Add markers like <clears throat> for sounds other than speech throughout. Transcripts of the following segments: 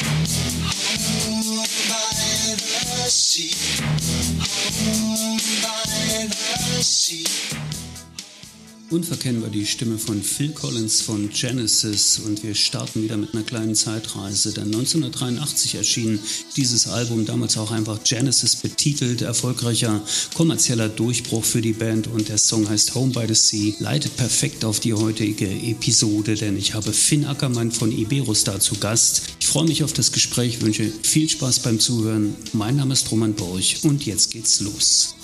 Home by the sea. Unverkennbar die Stimme von Phil Collins von Genesis und wir starten wieder mit einer kleinen Zeitreise. Denn 1983 erschien dieses Album, damals auch einfach Genesis betitelt, erfolgreicher kommerzieller Durchbruch für die Band und der Song heißt Home by the Sea, leitet perfekt auf die heutige Episode, denn ich habe Finn Ackermann von Iberostar zu Gast. Ich freue mich auf das Gespräch, wünsche viel Spaß beim Zuhören. Mein Name ist Roman Borch und jetzt geht's los.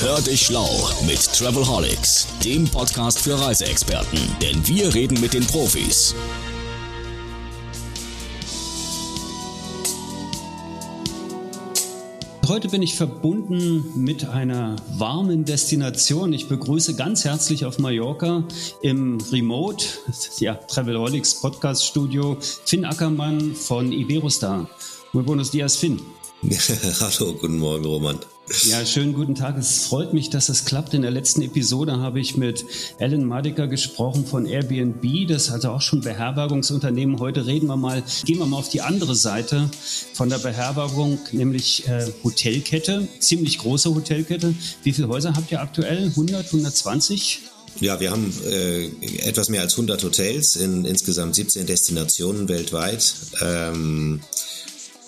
Hör dich schlau mit Travelholics, dem Podcast für Reiseexperten. Denn wir reden mit den Profis. Heute bin ich verbunden mit einer warmen Destination. Ich begrüße ganz herzlich auf Mallorca im Remote, ja, Travelholics Podcast Studio, Finn Ackermann von Iberostar. Muy buenos dias, Finn. <laughs> Hallo, guten Morgen, Roman. Ja, schönen guten Tag. Es freut mich, dass es klappt. In der letzten Episode habe ich mit Alan Madiker gesprochen von Airbnb. Das hatte auch schon Beherbergungsunternehmen. Heute reden wir mal, gehen wir mal auf die andere Seite von der Beherbergung, nämlich äh, Hotelkette. Ziemlich große Hotelkette. Wie viele Häuser habt ihr aktuell? 100, 120? Ja, wir haben äh, etwas mehr als 100 Hotels in insgesamt 17 Destinationen weltweit. Ähm,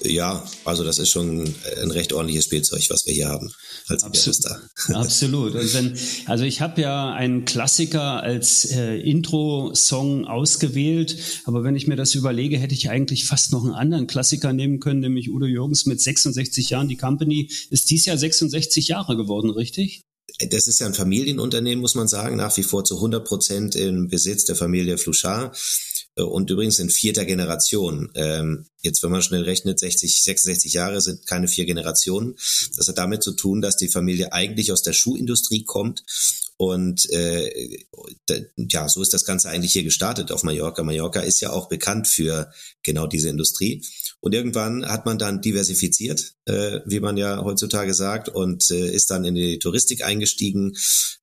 ja, also das ist schon ein recht ordentliches Spielzeug, was wir hier haben als Absolut. <laughs> Absolut. Und wenn, also ich habe ja einen Klassiker als äh, Intro-Song ausgewählt, aber wenn ich mir das überlege, hätte ich eigentlich fast noch einen anderen Klassiker nehmen können, nämlich Udo Jürgens mit 66 Jahren. Die Company ist dies Jahr 66 Jahre geworden, richtig? Das ist ja ein Familienunternehmen, muss man sagen, nach wie vor zu 100 Prozent im Besitz der Familie Flouchard und übrigens in vierter Generation. Ähm, jetzt, wenn man schnell rechnet, 60, 66 Jahre sind keine vier Generationen. Das hat damit zu tun, dass die Familie eigentlich aus der Schuhindustrie kommt und äh, ja, so ist das Ganze eigentlich hier gestartet auf Mallorca. Mallorca ist ja auch bekannt für genau diese Industrie. Und irgendwann hat man dann diversifiziert, äh, wie man ja heutzutage sagt, und äh, ist dann in die Touristik eingestiegen.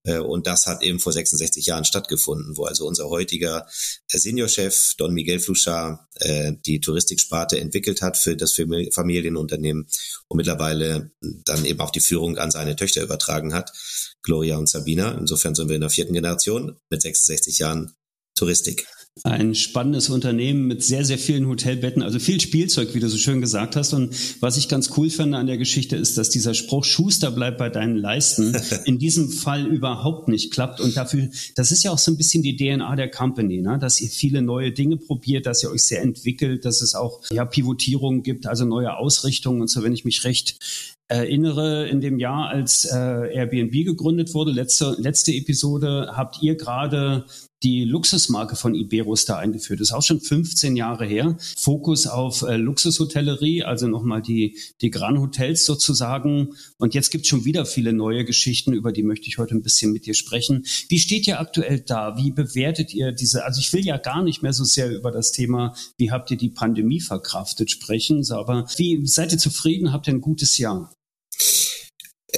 Äh, und das hat eben vor 66 Jahren stattgefunden, wo also unser heutiger Seniorchef Don Miguel Fluchard äh, die Touristiksparte entwickelt hat für das Familienunternehmen und mittlerweile dann eben auch die Führung an seine Töchter übertragen hat, Gloria und Sabina. Insofern sind wir in der vierten Generation mit 66 Jahren Touristik ein spannendes Unternehmen mit sehr, sehr vielen Hotelbetten, also viel Spielzeug, wie du so schön gesagt hast. Und was ich ganz cool finde an der Geschichte ist, dass dieser Spruch Schuster bleibt bei deinen Leisten <laughs> in diesem Fall überhaupt nicht klappt. Und dafür, das ist ja auch so ein bisschen die DNA der Company, ne? dass ihr viele neue Dinge probiert, dass ihr euch sehr entwickelt, dass es auch ja, Pivotierungen gibt, also neue Ausrichtungen und so, wenn ich mich recht erinnere, in dem Jahr, als äh, Airbnb gegründet wurde, letzte, letzte Episode, habt ihr gerade die Luxusmarke von Iberostar eingeführt. Das ist auch schon 15 Jahre her. Fokus auf äh, Luxushotellerie, also nochmal die, die Gran Hotels sozusagen. Und jetzt gibt es schon wieder viele neue Geschichten, über die möchte ich heute ein bisschen mit dir sprechen. Wie steht ihr aktuell da? Wie bewertet ihr diese, also ich will ja gar nicht mehr so sehr über das Thema, wie habt ihr die Pandemie verkraftet sprechen, aber wie seid ihr zufrieden? Habt ihr ein gutes Jahr?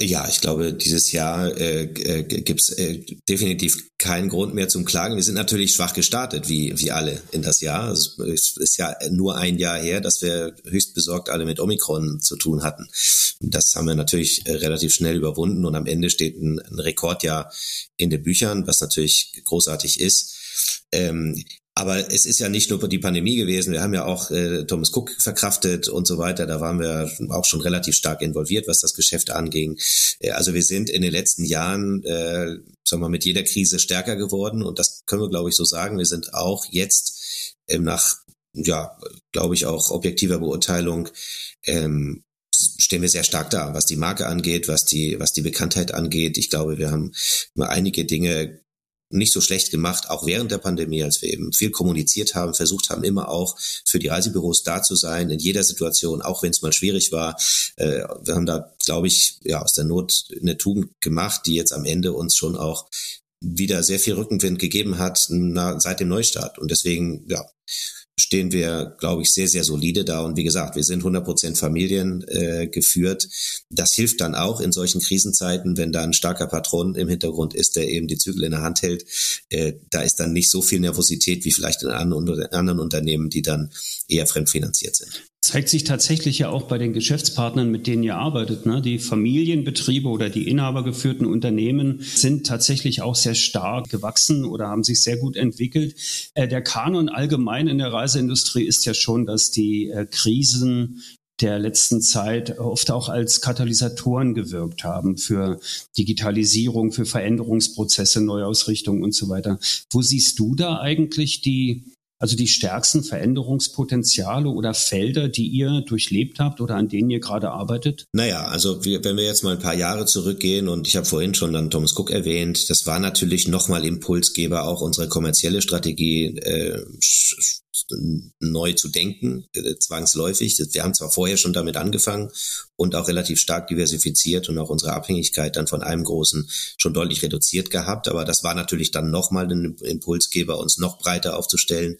Ja, ich glaube, dieses Jahr äh, äh, gibt es äh, definitiv keinen Grund mehr zum Klagen. Wir sind natürlich schwach gestartet, wie, wie alle in das Jahr. Es ist ja nur ein Jahr her, dass wir höchst besorgt alle mit Omikron zu tun hatten. Das haben wir natürlich äh, relativ schnell überwunden und am Ende steht ein, ein Rekordjahr in den Büchern, was natürlich großartig ist. Ähm, aber es ist ja nicht nur die Pandemie gewesen. Wir haben ja auch äh, Thomas Cook verkraftet und so weiter. Da waren wir auch schon relativ stark involviert, was das Geschäft anging. Äh, also wir sind in den letzten Jahren, äh, sagen wir, mit jeder Krise stärker geworden. Und das können wir, glaube ich, so sagen. Wir sind auch jetzt ähm, nach, ja, glaube ich, auch objektiver Beurteilung ähm, stehen wir sehr stark da, was die Marke angeht, was die, was die Bekanntheit angeht. Ich glaube, wir haben mal einige Dinge nicht so schlecht gemacht, auch während der Pandemie, als wir eben viel kommuniziert haben, versucht haben, immer auch für die Reisebüros da zu sein, in jeder Situation, auch wenn es mal schwierig war. Äh, wir haben da, glaube ich, ja, aus der Not eine Tugend gemacht, die jetzt am Ende uns schon auch wieder sehr viel Rückenwind gegeben hat na, seit dem Neustart. Und deswegen, ja, stehen wir, glaube ich, sehr, sehr solide da. Und wie gesagt, wir sind 100 Prozent Familien äh, geführt. Das hilft dann auch in solchen Krisenzeiten, wenn da ein starker Patron im Hintergrund ist, der eben die Zügel in der Hand hält. Äh, da ist dann nicht so viel Nervosität wie vielleicht in anderen Unternehmen, die dann eher fremdfinanziert sind zeigt sich tatsächlich ja auch bei den Geschäftspartnern, mit denen ihr arbeitet. Ne? Die Familienbetriebe oder die inhabergeführten Unternehmen sind tatsächlich auch sehr stark gewachsen oder haben sich sehr gut entwickelt. Äh, der Kanon allgemein in der Reiseindustrie ist ja schon, dass die äh, Krisen der letzten Zeit oft auch als Katalysatoren gewirkt haben für Digitalisierung, für Veränderungsprozesse, Neuausrichtung und so weiter. Wo siehst du da eigentlich die also die stärksten Veränderungspotenziale oder Felder, die ihr durchlebt habt oder an denen ihr gerade arbeitet? Naja, also wir, wenn wir jetzt mal ein paar Jahre zurückgehen und ich habe vorhin schon dann Thomas Cook erwähnt, das war natürlich nochmal Impulsgeber auch unsere kommerzielle Strategie äh, neu zu denken, äh, zwangsläufig. Wir haben zwar vorher schon damit angefangen und auch relativ stark diversifiziert und auch unsere Abhängigkeit dann von einem großen schon deutlich reduziert gehabt, aber das war natürlich dann nochmal ein Impulsgeber, uns noch breiter aufzustellen,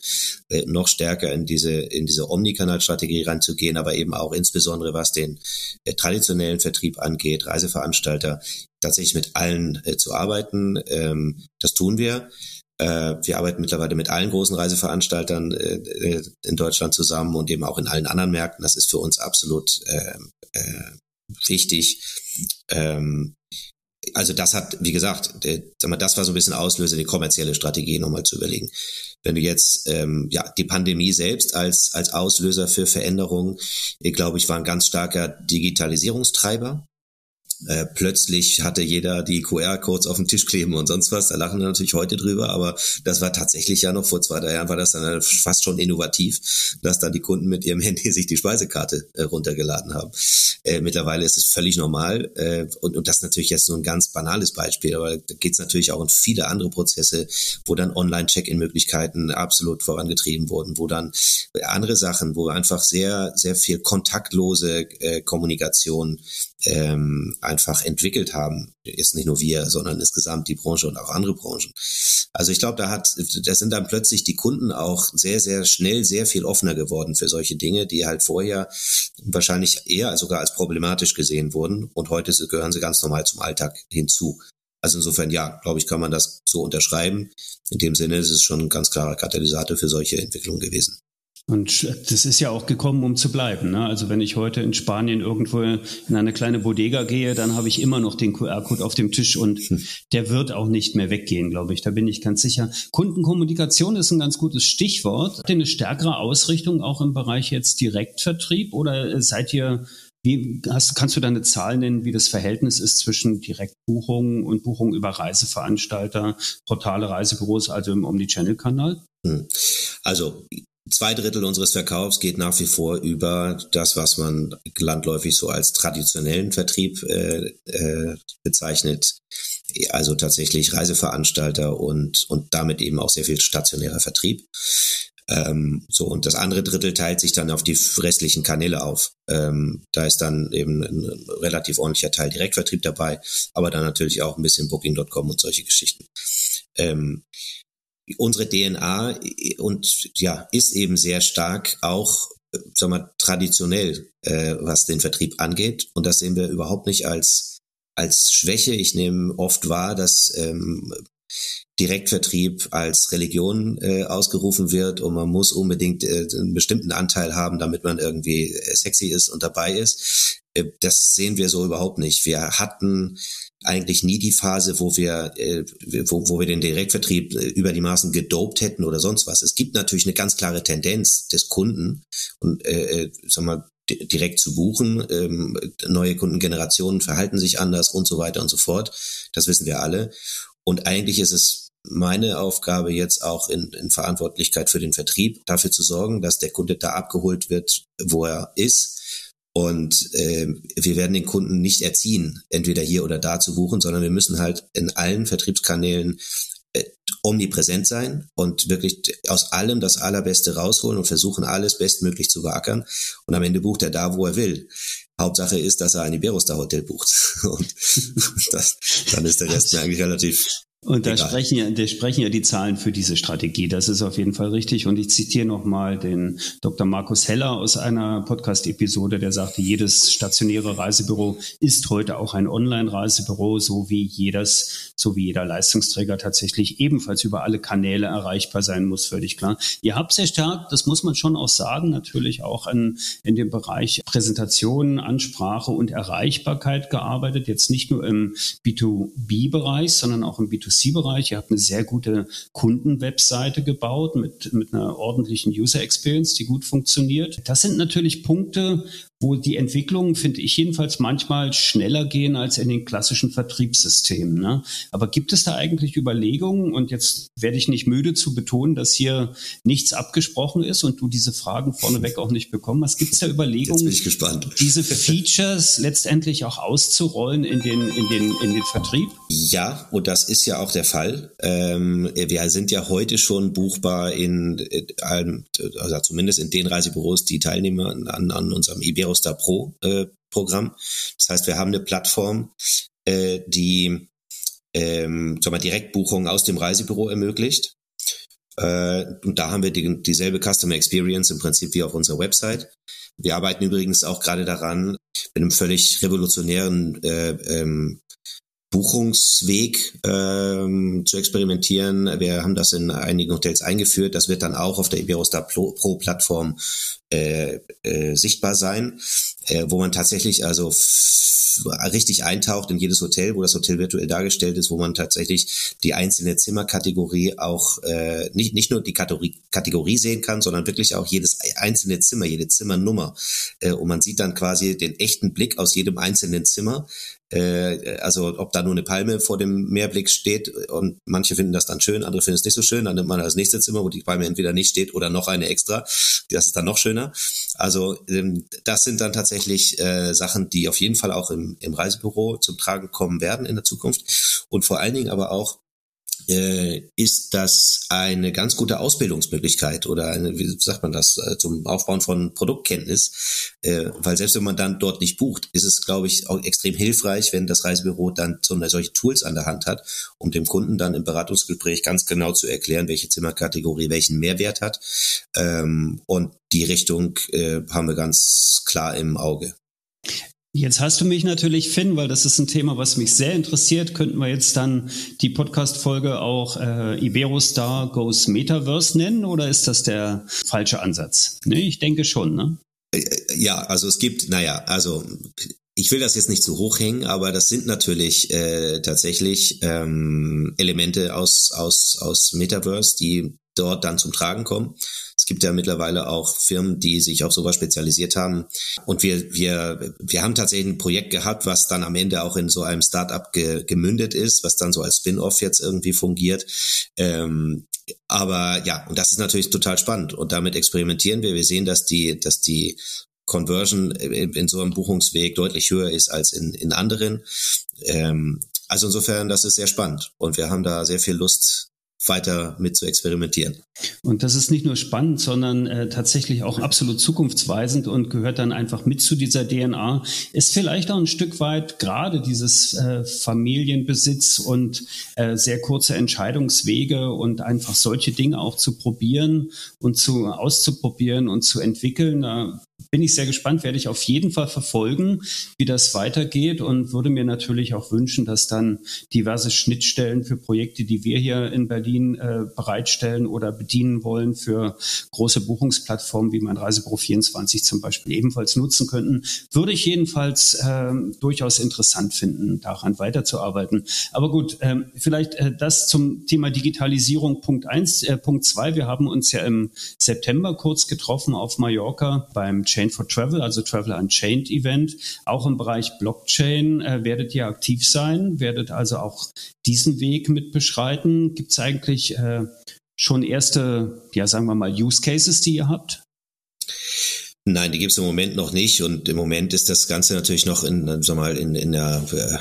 äh, noch stärker in diese, in diese Omnikanal-Strategie reinzugehen, aber eben auch insbesondere was den äh, traditionellen Vertrieb angeht, Reiseveranstalter, tatsächlich mit allen zu arbeiten. Ähm, das tun wir. Äh, wir arbeiten mittlerweile mit allen großen Reiseveranstaltern äh, äh, in Deutschland zusammen und eben auch in allen anderen Märkten. Das ist für uns absolut äh, äh, wichtig. Ähm, also das hat, wie gesagt, das war so ein bisschen Auslöser, die kommerzielle Strategie nochmal zu überlegen. Wenn du jetzt ähm, ja die Pandemie selbst als als Auslöser für Veränderungen, glaube ich, war ein ganz starker Digitalisierungstreiber. Äh, plötzlich hatte jeder die QR-Codes auf dem Tisch kleben und sonst was. Da lachen wir natürlich heute drüber, aber das war tatsächlich ja noch vor zwei, drei Jahren war das dann fast schon innovativ, dass dann die Kunden mit ihrem <laughs> Handy sich die Speisekarte äh, runtergeladen haben. Äh, mittlerweile ist es völlig normal äh, und, und das ist natürlich jetzt nur ein ganz banales Beispiel, aber da geht es natürlich auch in viele andere Prozesse, wo dann Online-Check-in-Möglichkeiten absolut vorangetrieben wurden, wo dann andere Sachen, wo einfach sehr, sehr viel kontaktlose äh, Kommunikation ähm, einfach entwickelt haben. Jetzt nicht nur wir, sondern insgesamt die Branche und auch andere Branchen. Also ich glaube, da hat, da sind dann plötzlich die Kunden auch sehr, sehr schnell sehr viel offener geworden für solche Dinge, die halt vorher wahrscheinlich eher sogar als problematisch gesehen wurden und heute gehören sie ganz normal zum Alltag hinzu. Also insofern, ja, glaube ich, kann man das so unterschreiben. In dem Sinne ist es schon ein ganz klarer Katalysator für solche Entwicklungen gewesen. Und das ist ja auch gekommen, um zu bleiben. Ne? Also wenn ich heute in Spanien irgendwo in eine kleine Bodega gehe, dann habe ich immer noch den QR-Code auf dem Tisch und hm. der wird auch nicht mehr weggehen, glaube ich. Da bin ich ganz sicher. Kundenkommunikation ist ein ganz gutes Stichwort. Habt ihr eine stärkere Ausrichtung auch im Bereich jetzt Direktvertrieb oder seid ihr wie hast, kannst du da eine Zahl nennen, wie das Verhältnis ist zwischen Direktbuchungen und Buchungen über Reiseveranstalter, Portale, Reisebüros, also im Omnichannel-Kanal? Hm. Also Zwei Drittel unseres Verkaufs geht nach wie vor über das, was man landläufig so als traditionellen Vertrieb äh, äh, bezeichnet. Also tatsächlich Reiseveranstalter und, und damit eben auch sehr viel stationärer Vertrieb. Ähm, so, und das andere Drittel teilt sich dann auf die restlichen Kanäle auf. Ähm, da ist dann eben ein relativ ordentlicher Teil Direktvertrieb dabei, aber dann natürlich auch ein bisschen Booking.com und solche Geschichten. Ähm, unsere DNA und ja ist eben sehr stark auch sag mal traditionell äh, was den Vertrieb angeht und das sehen wir überhaupt nicht als als Schwäche ich nehme oft wahr dass ähm, Direktvertrieb als Religion äh, ausgerufen wird und man muss unbedingt äh, einen bestimmten Anteil haben, damit man irgendwie äh, sexy ist und dabei ist. Äh, das sehen wir so überhaupt nicht. Wir hatten eigentlich nie die Phase, wo wir, äh, wo, wo wir den Direktvertrieb äh, über die Maßen gedopt hätten oder sonst was. Es gibt natürlich eine ganz klare Tendenz des Kunden und äh, äh sag mal direkt zu buchen. Ähm, neue Kundengenerationen verhalten sich anders und so weiter und so fort. Das wissen wir alle. Und eigentlich ist es meine Aufgabe jetzt auch in, in Verantwortlichkeit für den Vertrieb, dafür zu sorgen, dass der Kunde da abgeholt wird, wo er ist und äh, wir werden den Kunden nicht erziehen, entweder hier oder da zu buchen, sondern wir müssen halt in allen Vertriebskanälen äh, omnipräsent sein und wirklich aus allem das Allerbeste rausholen und versuchen, alles bestmöglich zu beackern. Und am Ende bucht er da, wo er will. Hauptsache ist, dass er ein Iberostar Hotel bucht. <laughs> Und <laughs> das, dann ist der Rest mir eigentlich relativ Und da sprechen, ja, da sprechen ja die Zahlen für diese Strategie. Das ist auf jeden Fall richtig. Und ich zitiere nochmal den Dr. Markus Heller aus einer Podcast-Episode, der sagte, jedes stationäre Reisebüro ist heute auch ein Online-Reisebüro, so wie jedes, so wie jeder Leistungsträger tatsächlich ebenfalls über alle Kanäle erreichbar sein muss, völlig klar. Ihr habt sehr stark, das muss man schon auch sagen, natürlich auch in, in dem Bereich Präsentation, Ansprache und Erreichbarkeit gearbeitet. Jetzt nicht nur im B2B-Bereich, sondern auch im B2 B2C-Bereich. Ihr habt eine sehr gute Kundenwebseite gebaut mit, mit einer ordentlichen User Experience, die gut funktioniert. Das sind natürlich Punkte, wo die Entwicklungen, finde ich jedenfalls, manchmal schneller gehen als in den klassischen Vertriebssystemen. Ne? Aber gibt es da eigentlich Überlegungen? Und jetzt werde ich nicht müde zu betonen, dass hier nichts abgesprochen ist und du diese Fragen vorneweg auch nicht bekommen hast. Gibt es da Überlegungen, diese Features letztendlich auch auszurollen in den, in den, in den Vertrieb? Ja, und das ist ja auch der Fall. Ähm, wir sind ja heute schon buchbar in, in also zumindest in den Reisebüros, die teilnehmen an, an unserem IBR Aerostar Pro äh, Programm. Das heißt, wir haben eine Plattform, äh, die ähm, mal, Direktbuchungen aus dem Reisebüro ermöglicht. Äh, und da haben wir die, dieselbe Customer Experience im Prinzip wie auf unserer Website. Wir arbeiten übrigens auch gerade daran, mit einem völlig revolutionären äh, ähm, Buchungsweg ähm, zu experimentieren. Wir haben das in einigen Hotels eingeführt. Das wird dann auch auf der Iberostar Pro Plattform äh, äh, sichtbar sein, äh, wo man tatsächlich also richtig eintaucht in jedes Hotel, wo das Hotel virtuell dargestellt ist, wo man tatsächlich die einzelne Zimmerkategorie auch äh, nicht nicht nur die Kategorie, Kategorie sehen kann, sondern wirklich auch jedes einzelne Zimmer, jede Zimmernummer. Äh, und man sieht dann quasi den echten Blick aus jedem einzelnen Zimmer äh, also ob da nur eine Palme vor dem Meerblick steht und manche finden das dann schön, andere finden es nicht so schön, dann nimmt man das nächste Zimmer, wo die Palme entweder nicht steht oder noch eine extra. Das ist dann noch schöner. Also ähm, das sind dann tatsächlich äh, Sachen, die auf jeden Fall auch im, im Reisebüro zum Tragen kommen werden in der Zukunft und vor allen Dingen aber auch äh, ist das eine ganz gute Ausbildungsmöglichkeit oder eine, wie sagt man das, äh, zum Aufbauen von Produktkenntnis. Äh, weil selbst wenn man dann dort nicht bucht, ist es, glaube ich, auch extrem hilfreich, wenn das Reisebüro dann so eine, solche Tools an der Hand hat, um dem Kunden dann im Beratungsgespräch ganz genau zu erklären, welche Zimmerkategorie welchen Mehrwert hat. Ähm, und die Richtung äh, haben wir ganz klar im Auge. Jetzt hast du mich natürlich, Finn, weil das ist ein Thema, was mich sehr interessiert. Könnten wir jetzt dann die Podcast-Folge auch äh, Iberostar Goes Metaverse nennen oder ist das der falsche Ansatz? Nee, ich denke schon, ne? Äh, ja, also es gibt, naja, also ich will das jetzt nicht zu hoch hängen, aber das sind natürlich äh, tatsächlich ähm, Elemente aus, aus, aus Metaverse, die dort dann zum Tragen kommen. Es gibt ja mittlerweile auch Firmen, die sich auf sowas spezialisiert haben. Und wir, wir, wir haben tatsächlich ein Projekt gehabt, was dann am Ende auch in so einem Startup ge, gemündet ist, was dann so als Spin-off jetzt irgendwie fungiert. Ähm, aber ja, und das ist natürlich total spannend. Und damit experimentieren wir. Wir sehen, dass die, dass die Conversion in, in so einem Buchungsweg deutlich höher ist als in, in anderen. Ähm, also insofern, das ist sehr spannend. Und wir haben da sehr viel Lust, weiter mit zu experimentieren. Und das ist nicht nur spannend, sondern äh, tatsächlich auch absolut zukunftsweisend und gehört dann einfach mit zu dieser DNA. Ist vielleicht auch ein Stück weit gerade dieses äh, Familienbesitz und äh, sehr kurze Entscheidungswege und einfach solche Dinge auch zu probieren und zu auszuprobieren und zu entwickeln. Da bin ich sehr gespannt, werde ich auf jeden Fall verfolgen, wie das weitergeht und würde mir natürlich auch wünschen, dass dann diverse Schnittstellen für Projekte, die wir hier in Berlin äh, bereitstellen oder bedienen wollen, für große Buchungsplattformen wie mein Reisebüro 24 zum Beispiel ebenfalls nutzen könnten, würde ich jedenfalls äh, durchaus interessant finden, daran weiterzuarbeiten. Aber gut, äh, vielleicht äh, das zum Thema Digitalisierung Punkt eins, äh, Punkt zwei. Wir haben uns ja im September kurz getroffen auf Mallorca beim Chain for Travel, also Travel Unchained Event. Auch im Bereich Blockchain äh, werdet ihr aktiv sein, werdet also auch diesen Weg mit beschreiten. Gibt es eigentlich äh, schon erste, ja sagen wir mal, Use Cases, die ihr habt? Nein, die gibt es im Moment noch nicht und im Moment ist das Ganze natürlich noch in, sag mal, in, in der äh,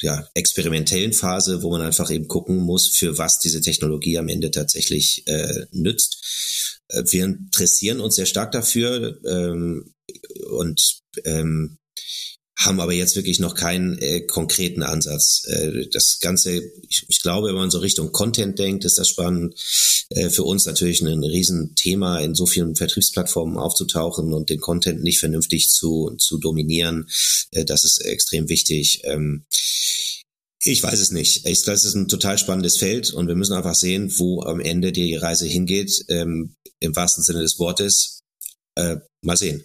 ja, experimentellen Phase, wo man einfach eben gucken muss, für was diese Technologie am Ende tatsächlich äh, nützt. Äh, wir interessieren uns sehr stark dafür ähm, und ähm, haben aber jetzt wirklich noch keinen äh, konkreten Ansatz. Äh, das Ganze, ich, ich, glaube, wenn man so Richtung Content denkt, ist das spannend. Äh, für uns natürlich ein Riesenthema, in so vielen Vertriebsplattformen aufzutauchen und den Content nicht vernünftig zu, zu dominieren. Äh, das ist extrem wichtig. Ähm, ich weiß es nicht. Ich glaube, es ist ein total spannendes Feld und wir müssen einfach sehen, wo am Ende die Reise hingeht, ähm, im wahrsten Sinne des Wortes. Äh, mal sehen.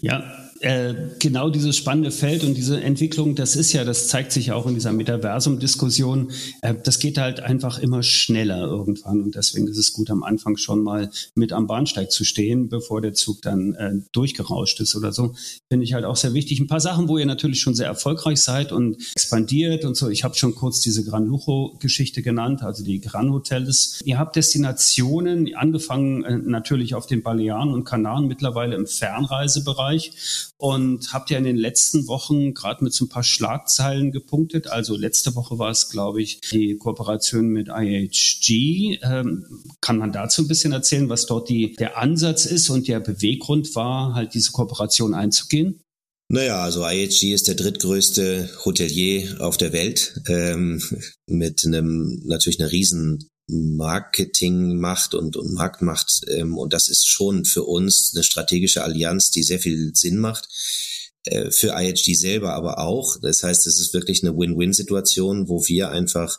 Ja, äh, genau dieses spannende Feld und diese Entwicklung, das ist ja, das zeigt sich ja auch in dieser Metaversum-Diskussion, äh, das geht halt einfach immer schneller irgendwann und deswegen ist es gut, am Anfang schon mal mit am Bahnsteig zu stehen, bevor der Zug dann äh, durchgerauscht ist oder so. Finde ich halt auch sehr wichtig. Ein paar Sachen, wo ihr natürlich schon sehr erfolgreich seid und expandiert und so. Ich habe schon kurz diese Gran Lujo-Geschichte genannt, also die Gran Hotels. Ihr habt Destinationen, angefangen äh, natürlich auf den Balearen und Kanaren, mittlerweile im Fernreisebereich und habt ja in den letzten Wochen gerade mit so ein paar Schlagzeilen gepunktet. Also letzte Woche war es, glaube ich, die Kooperation mit IHG. Ähm, kann man dazu ein bisschen erzählen, was dort die, der Ansatz ist und der Beweggrund war, halt diese Kooperation einzugehen? Naja, also IHG ist der drittgrößte Hotelier auf der Welt ähm, mit einem natürlich einer riesen Marketingmacht und, und Marktmacht. Ähm, und das ist schon für uns eine strategische Allianz, die sehr viel Sinn macht. Äh, für IHG selber aber auch. Das heißt, es ist wirklich eine Win-Win-Situation, wo wir einfach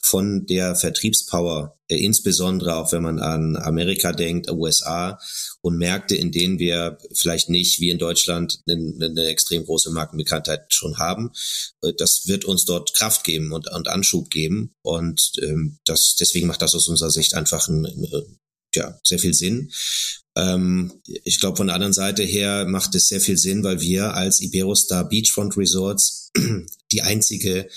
von der Vertriebspower, äh, insbesondere auch wenn man an Amerika denkt, USA und Märkte, in denen wir vielleicht nicht wie in Deutschland eine, eine extrem große Markenbekanntheit schon haben, äh, das wird uns dort Kraft geben und, und Anschub geben und ähm, das deswegen macht das aus unserer Sicht einfach ein, ja, sehr viel Sinn. Ähm, ich glaube, von der anderen Seite her macht es sehr viel Sinn, weil wir als Iberostar Beachfront Resorts <clears throat> die einzige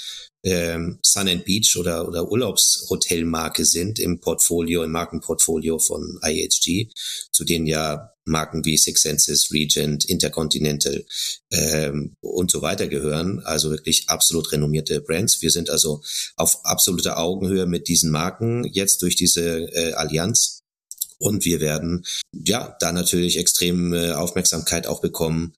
ähm, Sun and Beach oder, oder Urlaubshotelmarke sind im Portfolio, im Markenportfolio von IHG, zu denen ja Marken wie Six Senses, Regent, Intercontinental ähm, und so weiter gehören. Also wirklich absolut renommierte Brands. Wir sind also auf absoluter Augenhöhe mit diesen Marken jetzt durch diese äh, Allianz. Und wir werden ja da natürlich extrem äh, Aufmerksamkeit auch bekommen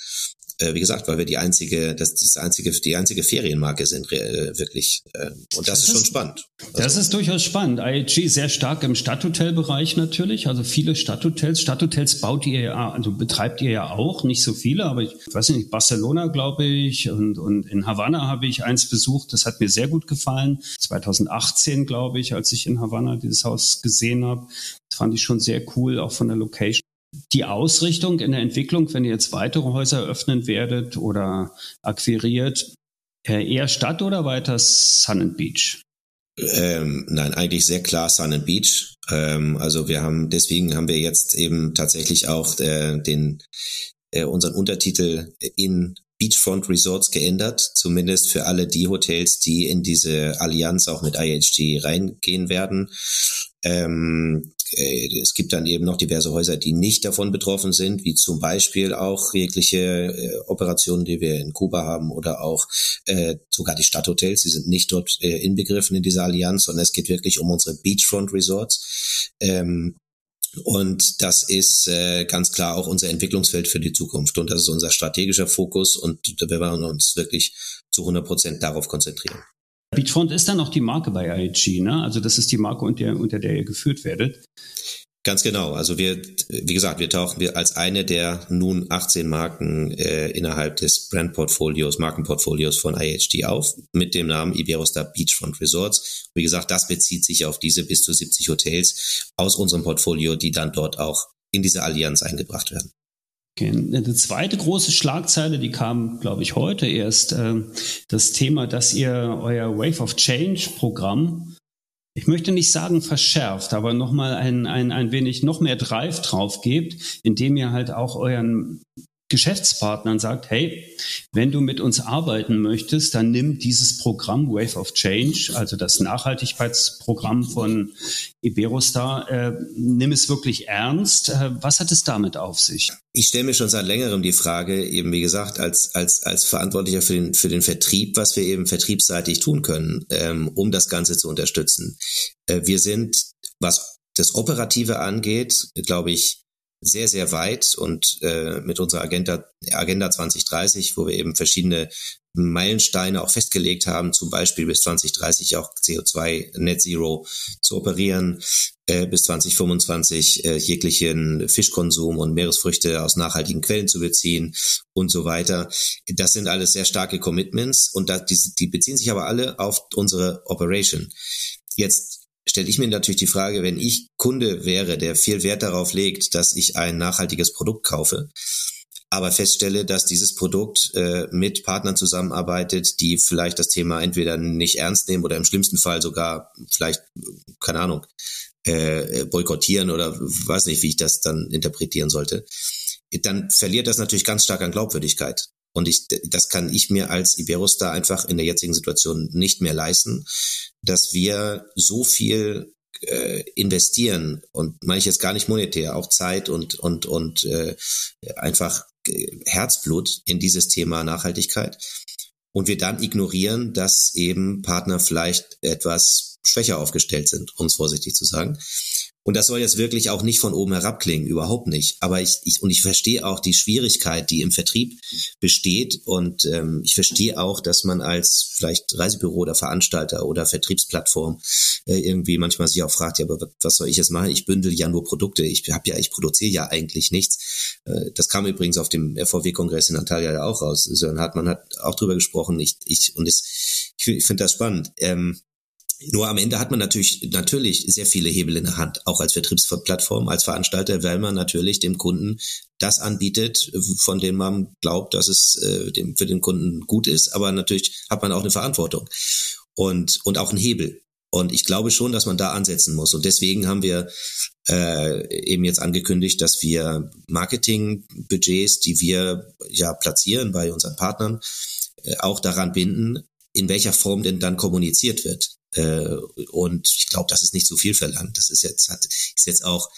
äh, wie gesagt, weil wir die einzige, das, das einzige, die einzige Ferienmarke sind, äh, wirklich. Äh, und das, das ist schon spannend. Also, das ist durchaus spannend. IHG sehr stark im Stadthotelbereich natürlich, also viele Stadthotels. Stadthotels baut ihr ja, also betreibt ihr ja auch, nicht so viele, aber ich weiß nicht, Barcelona, glaube ich, und, und in Havanna habe ich eins besucht, das hat mir sehr gut gefallen. 2018, glaube ich, als ich in Havanna dieses Haus gesehen habe. Das fand ich schon sehr cool, auch von der Location die Ausrichtung in der Entwicklung, wenn ihr jetzt weitere Häuser öffnen werdet oder akquiriert, eher Stadt oder weiter Sun and Beach? Ähm, nein, eigentlich sehr klar Sun and Beach. Ähm, also wir haben, deswegen haben wir jetzt eben tatsächlich auch äh, den äh, unseren Untertitel in Beachfront Resorts geändert, zumindest für alle die Hotels, die in diese Allianz auch mit IHG reingehen werden. Ähm, äh, es gibt dann eben noch diverse Häuser, die nicht davon betroffen sind, wie zum Beispiel auch jegliche äh, Operationen, die wir in Kuba haben oder auch äh, sogar die Stadthotels, die sind nicht dort äh, inbegriffen in dieser Allianz, sondern es geht wirklich um unsere Beachfront Resorts. Ähm, und das ist äh, ganz klar auch unser Entwicklungsfeld für die Zukunft. Und das ist unser strategischer Fokus und wir werden uns wirklich zu 100 Prozent darauf konzentrieren. Beachfront ist dann auch die Marke bei IHG, ne? Also das ist die Marke, unter, unter der ihr geführt werdet. Ganz genau. Also wir, wie gesagt, wir tauchen wir als eine der nun 18 Marken äh, innerhalb des Brandportfolios, Markenportfolios von IHG auf, mit dem Namen Iberostar Beachfront Resorts. Wie gesagt, das bezieht sich auf diese bis zu 70 Hotels aus unserem Portfolio, die dann dort auch in diese Allianz eingebracht werden. Okay. Eine zweite große Schlagzeile, die kam, glaube ich, heute erst, äh, das Thema, dass ihr euer Wave of Change Programm, ich möchte nicht sagen verschärft, aber nochmal ein, ein, ein wenig noch mehr Drive drauf gebt, indem ihr halt auch euren Geschäftspartnern sagt, hey, wenn du mit uns arbeiten möchtest, dann nimm dieses Programm Wave of Change, also das Nachhaltigkeitsprogramm von Iberostar, äh, nimm es wirklich ernst. Äh, was hat es damit auf sich? Ich stelle mir schon seit längerem die Frage, eben wie gesagt, als, als, als Verantwortlicher für den, für den Vertrieb, was wir eben vertriebsseitig tun können, ähm, um das Ganze zu unterstützen. Äh, wir sind, was das Operative angeht, glaube ich, sehr, sehr weit und äh, mit unserer Agenda, Agenda 2030, wo wir eben verschiedene Meilensteine auch festgelegt haben, zum Beispiel bis 2030 auch CO2 Net Zero zu operieren, äh, bis 2025 äh, jeglichen Fischkonsum und Meeresfrüchte aus nachhaltigen Quellen zu beziehen und so weiter. Das sind alles sehr starke Commitments und da, die, die beziehen sich aber alle auf unsere Operation. Jetzt stelle ich mir natürlich die Frage, wenn ich Kunde wäre, der viel Wert darauf legt, dass ich ein nachhaltiges Produkt kaufe, aber feststelle, dass dieses Produkt äh, mit Partnern zusammenarbeitet, die vielleicht das Thema entweder nicht ernst nehmen oder im schlimmsten Fall sogar vielleicht, keine Ahnung, äh, boykottieren oder weiß nicht, wie ich das dann interpretieren sollte, dann verliert das natürlich ganz stark an Glaubwürdigkeit. Und ich, das kann ich mir als Iberostar einfach in der jetzigen Situation nicht mehr leisten, dass wir so viel äh, investieren und meine ich jetzt gar nicht monetär, auch Zeit und und und äh, einfach Herzblut in dieses Thema Nachhaltigkeit und wir dann ignorieren, dass eben Partner vielleicht etwas schwächer aufgestellt sind, um es vorsichtig zu sagen. Und das soll jetzt wirklich auch nicht von oben herab klingen, überhaupt nicht. Aber ich, ich und ich verstehe auch die Schwierigkeit, die im Vertrieb besteht. Und ähm, ich verstehe auch, dass man als vielleicht Reisebüro oder Veranstalter oder Vertriebsplattform äh, irgendwie manchmal sich auch fragt, ja, aber was soll ich jetzt machen? Ich bündel ja nur Produkte. Ich habe ja, ich produziere ja eigentlich nichts. Äh, das kam übrigens auf dem RVW-Kongress in Antalya ja auch raus. Sören Hartmann hat auch drüber gesprochen. Ich, ich und es, ich, ich finde das spannend. Ähm, nur am Ende hat man natürlich, natürlich sehr viele Hebel in der Hand, auch als Vertriebsplattform, als Veranstalter, weil man natürlich dem Kunden das anbietet, von dem man glaubt, dass es äh, dem, für den Kunden gut ist. Aber natürlich hat man auch eine Verantwortung und, und auch einen Hebel. Und ich glaube schon, dass man da ansetzen muss. Und deswegen haben wir äh, eben jetzt angekündigt, dass wir Marketingbudgets, die wir ja platzieren bei unseren Partnern, äh, auch daran binden, in welcher Form denn dann kommuniziert wird. Äh, und ich glaube, das ist nicht so viel verlangt. Das ist jetzt, hat, ist jetzt auch,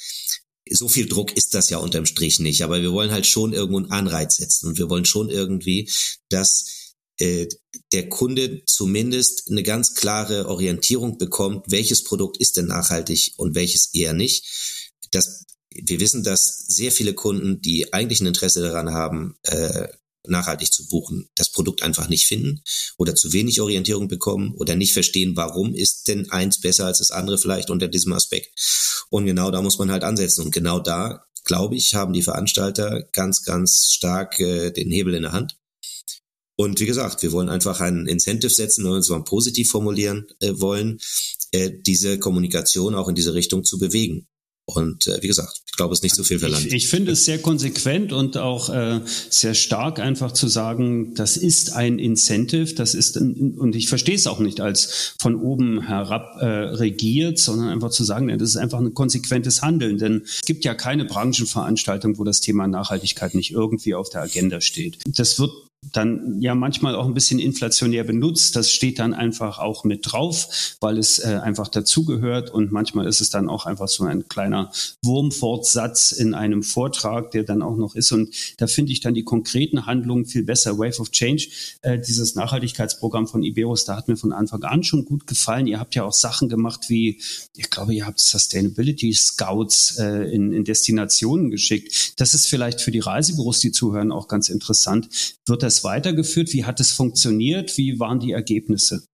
so viel Druck ist das ja unterm Strich nicht. Aber wir wollen halt schon irgendwo einen Anreiz setzen und wir wollen schon irgendwie, dass äh, der Kunde zumindest eine ganz klare Orientierung bekommt, welches Produkt ist denn nachhaltig und welches eher nicht. Das, wir wissen, dass sehr viele Kunden, die eigentlich ein Interesse daran haben, äh, nachhaltig zu buchen, das Produkt einfach nicht finden oder zu wenig Orientierung bekommen oder nicht verstehen, warum ist denn eins besser als das andere vielleicht unter diesem Aspekt. Und genau da muss man halt ansetzen. Und genau da, glaube ich, haben die Veranstalter ganz, ganz stark äh, den Hebel in der Hand. Und wie gesagt, wir wollen einfach einen Incentive setzen, wenn wir uns mal positiv formulieren äh, wollen, äh, diese Kommunikation auch in diese Richtung zu bewegen. Und äh, wie gesagt, ich glaube, es ist nicht so viel verlangt. Ich, ich finde es sehr konsequent und auch äh, sehr stark, einfach zu sagen, das ist ein Incentive, das ist ein, und ich verstehe es auch nicht als von oben herab äh, regiert, sondern einfach zu sagen, das ist einfach ein konsequentes Handeln. Denn es gibt ja keine Branchenveranstaltung, wo das Thema Nachhaltigkeit nicht irgendwie auf der Agenda steht. Das wird dann ja manchmal auch ein bisschen inflationär benutzt. Das steht dann einfach auch mit drauf, weil es äh, einfach dazugehört und manchmal ist es dann auch einfach so ein kleiner Wurmfortsatz in einem Vortrag, der dann auch noch ist und da finde ich dann die konkreten Handlungen viel besser. Wave of Change, äh, dieses Nachhaltigkeitsprogramm von Iberos, da hat mir von Anfang an schon gut gefallen. Ihr habt ja auch Sachen gemacht wie, ich glaube, ihr habt Sustainability Scouts äh, in, in Destinationen geschickt. Das ist vielleicht für die Reisebüros, die zuhören, auch ganz interessant. Wird das weitergeführt? Wie hat es funktioniert? Wie waren die Ergebnisse?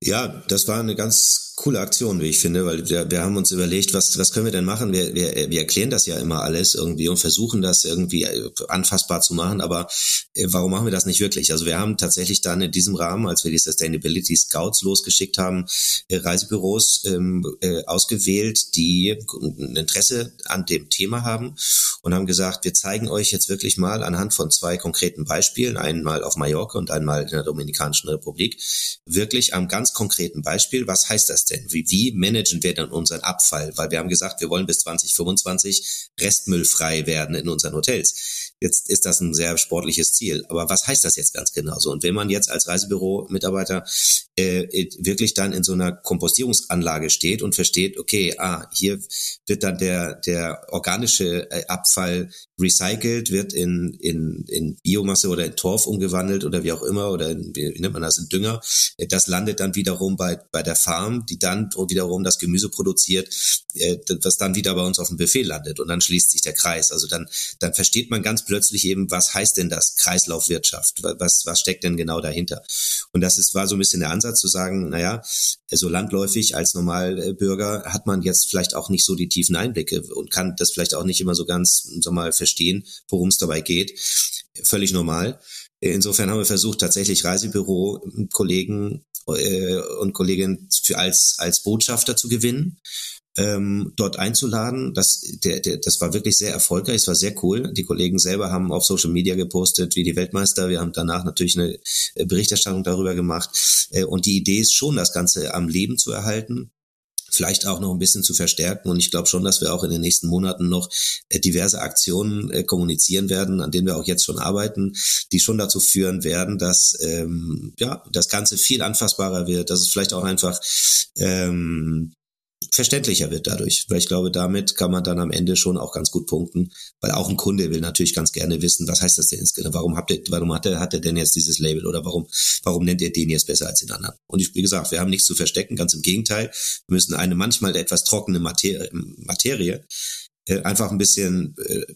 Ja, das war eine ganz coole Aktion, wie ich finde, weil wir, wir haben uns überlegt, was, was können wir denn machen? Wir, wir, wir erklären das ja immer alles irgendwie und versuchen das irgendwie äh, anfassbar zu machen, aber äh, warum machen wir das nicht wirklich? Also wir haben tatsächlich dann in diesem Rahmen, als wir die Sustainability Scouts losgeschickt haben, äh, Reisebüros ähm, äh, ausgewählt, die ein Interesse an dem Thema haben und haben gesagt, wir zeigen euch jetzt wirklich mal anhand von zwei konkreten Beispielen, einmal auf Mallorca und einmal in der Dominikanischen Republik, wirklich am ganz konkreten Beispiel, was heißt das denn? Wie, wie managen wir dann unseren Abfall? Weil wir haben gesagt, wir wollen bis 2025 restmüllfrei werden in unseren Hotels. Jetzt ist das ein sehr sportliches Ziel. Aber was heißt das jetzt ganz genau so? Und wenn man jetzt als Reisebüro-Mitarbeiter äh, wirklich dann in so einer Kompostierungsanlage steht und versteht, okay, ah, hier wird dann der, der organische äh, Abfall recycelt, wird in, in, in Biomasse oder in Torf umgewandelt oder wie auch immer, oder in, wie nennt man das, in Dünger. Das landet dann wiederum bei, bei der Farm, die dann wiederum das Gemüse produziert, äh, was dann wieder bei uns auf dem Buffet landet. Und dann schließt sich der Kreis. Also dann, dann versteht man ganz plötzlich eben, was heißt denn das Kreislaufwirtschaft? Was, was steckt denn genau dahinter? Und das ist, war so ein bisschen der Ansatz zu sagen, naja, so landläufig als Normalbürger hat man jetzt vielleicht auch nicht so die tiefen Einblicke und kann das vielleicht auch nicht immer so ganz, so mal verstehen, worum es dabei geht. Völlig normal. Insofern haben wir versucht, tatsächlich Reisebüro-Kollegen äh, und Kolleginnen als, als Botschafter zu gewinnen ähm, dort einzuladen. Das, der, der, das war wirklich sehr erfolgreich, es war sehr cool. Die Kollegen selber haben auf Social Media gepostet, wie die Weltmeister. Wir haben danach natürlich eine äh, Berichterstattung darüber gemacht. Äh, und die Idee ist schon, das Ganze am Leben zu erhalten vielleicht auch noch ein bisschen zu verstärken. Und ich glaube schon, dass wir auch in den nächsten Monaten noch äh, diverse Aktionen äh, kommunizieren werden, an denen wir auch jetzt schon arbeiten, die schon dazu führen werden, dass ähm, ja das Ganze viel anfassbarer wird, dass es vielleicht auch einfach ähm, verständlicher wird dadurch, weil ich glaube, damit kann man dann am Ende schon auch ganz gut punkten, weil auch ein Kunde will natürlich ganz gerne wissen, was heißt das denn genau? Warum habt ihr, warum hat er, hat er denn jetzt dieses Label oder warum, warum nennt ihr den jetzt besser als den anderen? Und ich, wie gesagt, wir haben nichts zu verstecken, ganz im Gegenteil. Wir müssen eine manchmal etwas trockene Materie, Materie äh, einfach ein bisschen äh,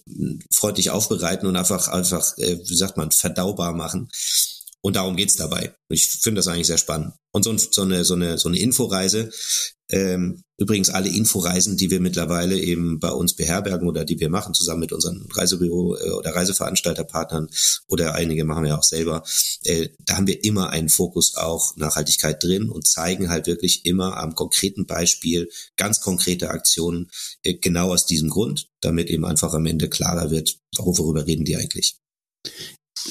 freundlich aufbereiten und einfach, einfach, äh, wie sagt man, verdaubar machen. Und darum geht's dabei. Ich finde das eigentlich sehr spannend. Und so, so, eine, so, eine, so eine Inforeise, ähm, übrigens alle Inforeisen, die wir mittlerweile eben bei uns beherbergen oder die wir machen, zusammen mit unseren Reisebüro äh, oder Reiseveranstalterpartnern oder einige machen wir auch selber, äh, da haben wir immer einen Fokus auch Nachhaltigkeit drin und zeigen halt wirklich immer am konkreten Beispiel ganz konkrete Aktionen, äh, genau aus diesem Grund, damit eben einfach am Ende klarer wird, worüber reden die eigentlich.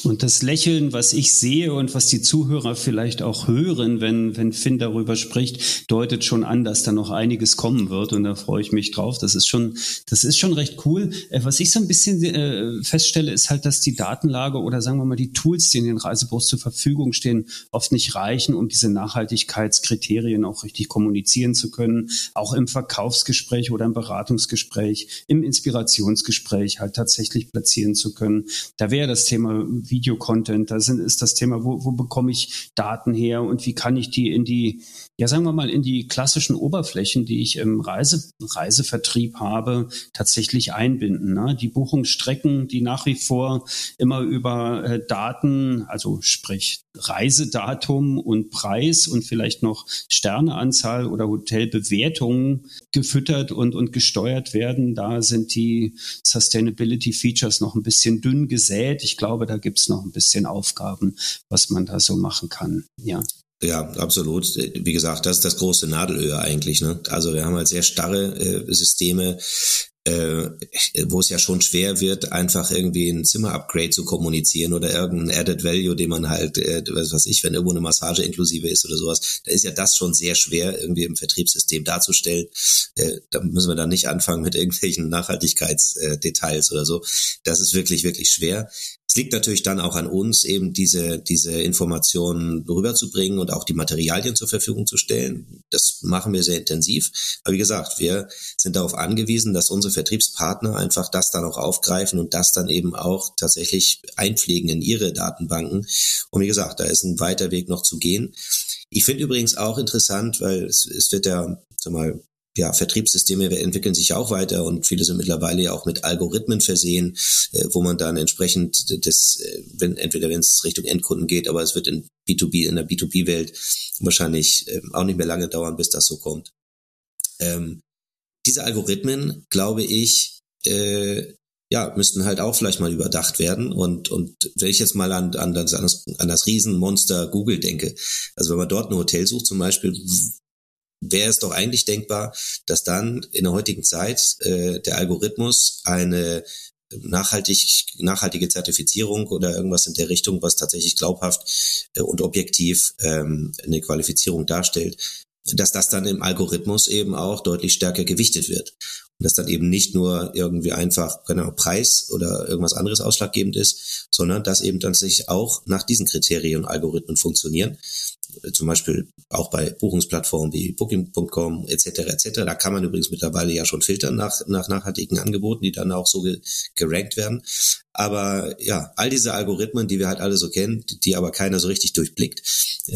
Und das Lächeln, was ich sehe und was die Zuhörer vielleicht auch hören, wenn, wenn Finn darüber spricht, deutet schon an, dass da noch einiges kommen wird. Und da freue ich mich drauf. Das ist schon, das ist schon recht cool. Äh, was ich so ein bisschen äh, feststelle, ist halt, dass die Datenlage oder sagen wir mal die Tools, die in den Reisebüros zur Verfügung stehen, oft nicht reichen, um diese Nachhaltigkeitskriterien auch richtig kommunizieren zu können. Auch im Verkaufsgespräch oder im Beratungsgespräch, im Inspirationsgespräch halt tatsächlich platzieren zu können. Da wäre das Thema Videocontent, da sind, ist das Thema, wo, wo bekomme ich Daten her und wie kann ich die in die, ja sagen wir mal, in die klassischen Oberflächen, die ich im Reise, Reisevertrieb habe, tatsächlich einbinden. Ne? Die Buchungsstrecken, die nach wie vor immer über äh, Daten, also sprich Reisedatum und Preis und vielleicht noch Sterneanzahl oder Hotelbewertungen gefüttert und, und gesteuert werden. Da sind die Sustainability Features noch ein bisschen dünn gesät. Ich glaube, da gibt es noch ein bisschen Aufgaben, was man da so machen kann. Ja. Ja, absolut. Wie gesagt, das ist das große Nadelöhr eigentlich. Ne? Also wir haben halt sehr starre äh, Systeme, äh, wo es ja schon schwer wird, einfach irgendwie ein Zimmer-Upgrade zu kommunizieren oder irgendein Added Value, den man halt, äh, was weiß ich, wenn irgendwo eine Massage inklusive ist oder sowas, da ist ja das schon sehr schwer, irgendwie im Vertriebssystem darzustellen. Äh, da müssen wir dann nicht anfangen mit irgendwelchen Nachhaltigkeitsdetails oder so. Das ist wirklich, wirklich schwer. Es liegt natürlich dann auch an uns, eben diese, diese Informationen rüberzubringen und auch die Materialien zur Verfügung zu stellen. Das machen wir sehr intensiv. Aber wie gesagt, wir sind darauf angewiesen, dass unsere Vertriebspartner einfach das dann auch aufgreifen und das dann eben auch tatsächlich einpflegen in ihre Datenbanken. Und wie gesagt, da ist ein weiter Weg noch zu gehen. Ich finde übrigens auch interessant, weil es, es wird ja, sag mal, ja, Vertriebssysteme entwickeln sich auch weiter und viele sind mittlerweile ja auch mit Algorithmen versehen, äh, wo man dann entsprechend das, äh, wenn, entweder wenn es Richtung Endkunden geht, aber es wird in B2B, in der B2B-Welt wahrscheinlich äh, auch nicht mehr lange dauern, bis das so kommt. Ähm, diese Algorithmen, glaube ich, äh, ja, müssten halt auch vielleicht mal überdacht werden. Und, und wenn ich jetzt mal an, an, das, an das Riesenmonster Google denke, also wenn man dort ein Hotel sucht zum Beispiel, wäre es doch eigentlich denkbar, dass dann in der heutigen Zeit äh, der Algorithmus eine nachhaltig, nachhaltige Zertifizierung oder irgendwas in der Richtung, was tatsächlich glaubhaft äh, und objektiv ähm, eine Qualifizierung darstellt, dass das dann im Algorithmus eben auch deutlich stärker gewichtet wird. Und dass dann eben nicht nur irgendwie einfach genau, Preis oder irgendwas anderes ausschlaggebend ist, sondern dass eben tatsächlich auch nach diesen Kriterien Algorithmen funktionieren zum Beispiel auch bei Buchungsplattformen wie Booking.com etc. etc. Da kann man übrigens mittlerweile ja schon filtern nach, nach nachhaltigen Angeboten, die dann auch so ge gerankt werden. Aber ja, all diese Algorithmen, die wir halt alle so kennen, die aber keiner so richtig durchblickt,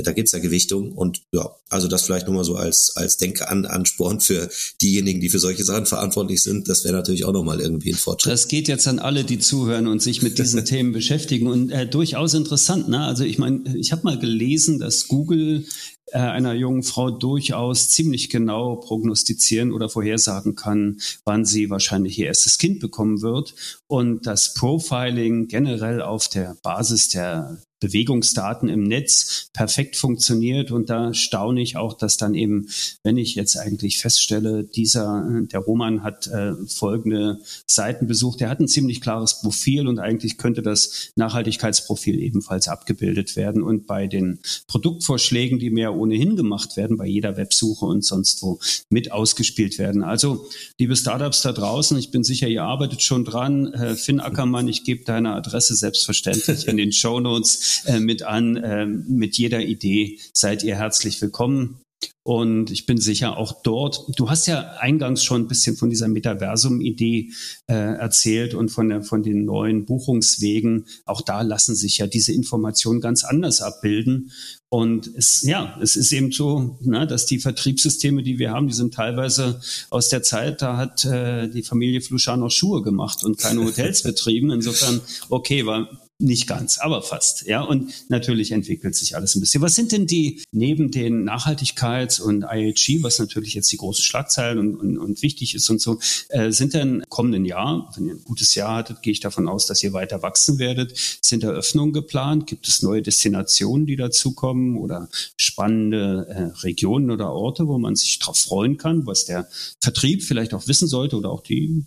da gibt's ja Gewichtung und ja, also das vielleicht nur mal so als, als Denkansporn für diejenigen, die für solche Sachen verantwortlich sind. Das wäre natürlich auch nochmal irgendwie ein Fortschritt. Das geht jetzt an alle, die zuhören und sich mit diesen <laughs> Themen beschäftigen und äh, durchaus interessant. Ne? Also ich meine, ich habe mal gelesen, dass Google äh, einer jungen Frau durchaus ziemlich genau prognostizieren oder vorhersagen kann, wann sie wahrscheinlich ihr erstes Kind bekommen wird. Und das Profiling generell auf der Basis der Bewegungsdaten im Netz perfekt funktioniert. Und da staune ich auch, dass dann eben, wenn ich jetzt eigentlich feststelle, dieser, der Roman hat äh, folgende Seiten besucht, der hat ein ziemlich klares Profil und eigentlich könnte das Nachhaltigkeitsprofil ebenfalls abgebildet werden. Und bei den Produktvorschlägen, die mehr ohnehin gemacht werden, bei jeder Websuche und sonst wo mit ausgespielt werden. Also, liebe Startups da draußen, ich bin sicher, ihr arbeitet schon dran. Äh, Finn Ackermann, ich gebe deine Adresse selbstverständlich in den <laughs> Show Notes äh, mit an. Äh, mit jeder Idee seid ihr herzlich willkommen. Und ich bin sicher auch dort. Du hast ja eingangs schon ein bisschen von dieser Metaversum-Idee äh, erzählt und von, der, von den neuen Buchungswegen. Auch da lassen sich ja diese Informationen ganz anders abbilden. Und es, ja, es ist eben so, na, ne, dass die Vertriebssysteme, die wir haben, die sind teilweise aus der Zeit, da hat äh, die Familie Fluschar noch Schuhe gemacht und keine <laughs> Hotels betrieben. Insofern, okay, war nicht ganz, aber fast. Ja, und natürlich entwickelt sich alles ein bisschen. Was sind denn die neben den Nachhaltigkeits- und IHG, was natürlich jetzt die große Schlagzeile und, und, und wichtig ist und so, äh, sind denn kommenden Jahr, wenn ihr ein gutes Jahr hattet, gehe ich davon aus, dass ihr weiter wachsen werdet. Sind Eröffnungen geplant? Gibt es neue Destinationen, die dazukommen oder spannende äh, Regionen oder Orte, wo man sich darauf freuen kann, was der Vertrieb vielleicht auch wissen sollte oder auch die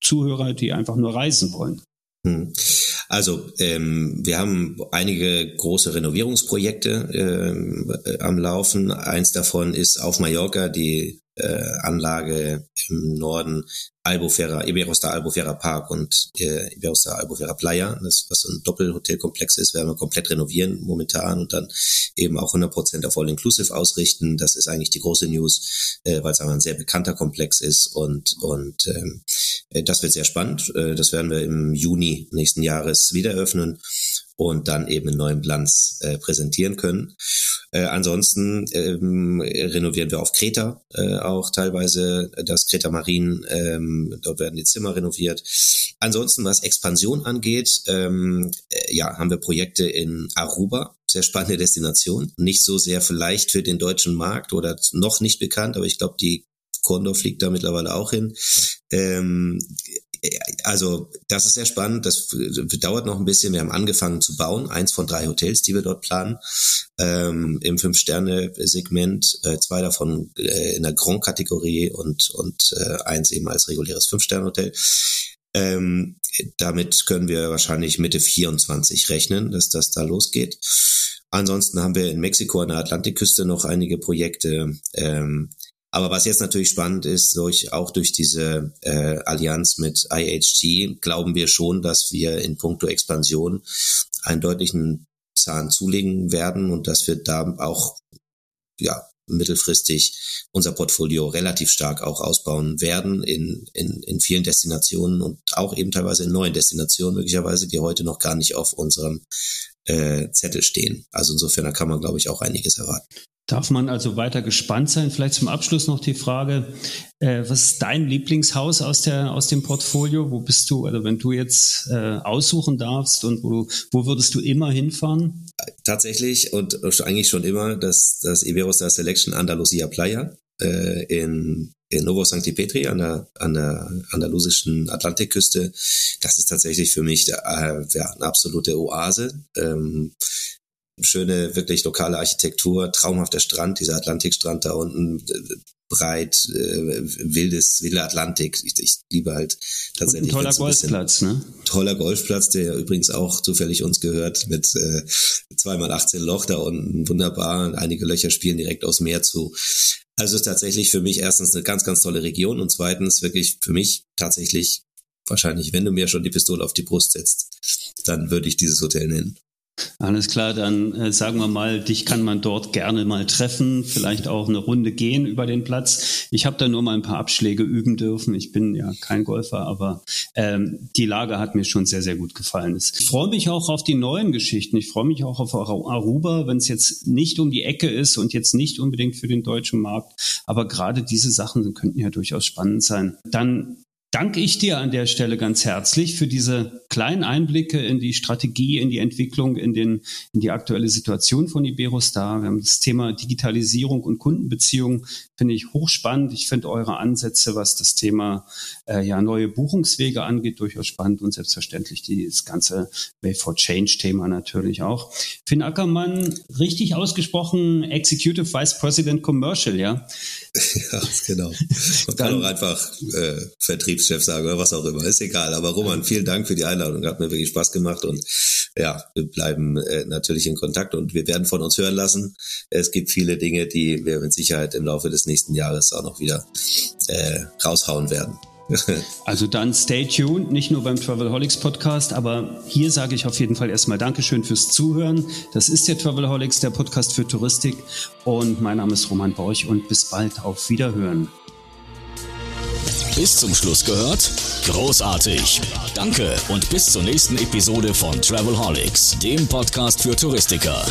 Zuhörer, die einfach nur reisen wollen? Hm. Also ähm, wir haben einige große Renovierungsprojekte ähm, äh, am Laufen. Eins davon ist auf Mallorca die äh, Anlage im Norden Albufera, Iberos da Albufera Park und äh, Iberos da Albufera Playa, das was so ein Doppelhotelkomplex ist, werden wir komplett renovieren momentan und dann eben auch 100% auf All-Inclusive ausrichten. Das ist eigentlich die große News, äh, weil es einfach ein sehr bekannter Komplex ist und und ähm, äh, das wird sehr spannend. Äh, das werden wir im Juni nächsten Jahres wieder öffnen und dann eben einen neuen Bilanz äh, präsentieren können. Äh, ansonsten ähm, renovieren wir auf Kreta äh, auch teilweise das Kreta Marin. Ähm, dort werden die Zimmer renoviert. Ansonsten, was Expansion angeht, ähm, äh, ja, haben wir Projekte in Aruba, sehr spannende Destination. Nicht so sehr vielleicht für den deutschen Markt oder noch nicht bekannt, aber ich glaube, die Condor fliegt da mittlerweile auch hin. Ähm, also das ist sehr spannend. Das dauert noch ein bisschen. Wir haben angefangen zu bauen. Eins von drei Hotels, die wir dort planen, ähm, im Fünf-Sterne-Segment. Äh, zwei davon äh, in der Grand-Kategorie und, und äh, eins eben als reguläres Fünf-Sterne-Hotel. Ähm, damit können wir wahrscheinlich Mitte 24 rechnen, dass das da losgeht. Ansonsten haben wir in Mexiko an der Atlantikküste noch einige Projekte. Ähm, aber was jetzt natürlich spannend ist, durch, auch durch diese äh, Allianz mit IHG, glauben wir schon, dass wir in puncto Expansion einen deutlichen Zahn zulegen werden und dass wir da auch ja, mittelfristig unser Portfolio relativ stark auch ausbauen werden in, in, in vielen Destinationen und auch eben teilweise in neuen Destinationen möglicherweise, die heute noch gar nicht auf unserem äh, Zettel stehen. Also insofern, da kann man, glaube ich, auch einiges erwarten. Darf man also weiter gespannt sein? Vielleicht zum Abschluss noch die Frage, äh, was ist dein Lieblingshaus aus, der, aus dem Portfolio? Wo bist du, also wenn du jetzt äh, aussuchen darfst und wo, wo würdest du immer hinfahren? Tatsächlich und eigentlich schon immer das, das Iberostar Selection Andalusia Playa äh, in, in Novo Sancti Petri an der, an der andalusischen Atlantikküste. Das ist tatsächlich für mich äh, ja, eine absolute Oase. Ähm, schöne, wirklich lokale Architektur, traumhafter Strand, dieser Atlantikstrand da unten, äh, breit, äh, wildes, wilder Atlantik. Ich, ich liebe halt tatsächlich. Und ein toller Golfplatz, ne? Toller Golfplatz, der übrigens auch zufällig uns gehört, mit äh, zweimal 18 Loch da unten, wunderbar. Einige Löcher spielen direkt aus Meer zu. Also ist tatsächlich für mich erstens eine ganz, ganz tolle Region und zweitens wirklich für mich tatsächlich wahrscheinlich, wenn du mir schon die Pistole auf die Brust setzt, dann würde ich dieses Hotel nennen. Alles klar, dann äh, sagen wir mal, dich kann man dort gerne mal treffen, vielleicht auch eine Runde gehen über den Platz. Ich habe da nur mal ein paar Abschläge üben dürfen. Ich bin ja kein Golfer, aber ähm, die Lage hat mir schon sehr, sehr gut gefallen. Ich freue mich auch auf die neuen Geschichten. Ich freue mich auch auf Aruba, wenn es jetzt nicht um die Ecke ist und jetzt nicht unbedingt für den deutschen Markt. Aber gerade diese Sachen könnten ja durchaus spannend sein. Dann danke ich dir an der Stelle ganz herzlich für diese kleinen Einblicke in die Strategie, in die Entwicklung, in, den, in die aktuelle Situation von Iberostar. Wir haben das Thema Digitalisierung und Kundenbeziehungen, finde ich hochspannend. Ich finde eure Ansätze, was das Thema äh, ja, neue Buchungswege angeht, durchaus spannend und selbstverständlich das ganze Way for Change Thema natürlich auch. Finn Ackermann, richtig ausgesprochen Executive Vice President Commercial, ja? <laughs> Ja, genau. Man kann auch einfach äh, Vertriebschef sagen oder was auch immer, ist egal. Aber Roman, vielen Dank für die Einladung, hat mir wirklich Spaß gemacht und ja, wir bleiben äh, natürlich in Kontakt und wir werden von uns hören lassen. Es gibt viele Dinge, die wir mit Sicherheit im Laufe des nächsten Jahres auch noch wieder äh, raushauen werden. <laughs> also dann stay tuned, nicht nur beim Travelholics Podcast, aber hier sage ich auf jeden Fall erstmal Dankeschön fürs Zuhören. Das ist der Travelholics, der Podcast für Touristik und mein Name ist Roman Borch und bis bald auf Wiederhören. Bis zum Schluss gehört? Großartig. Danke und bis zur nächsten Episode von Travelholics, dem Podcast für Touristiker.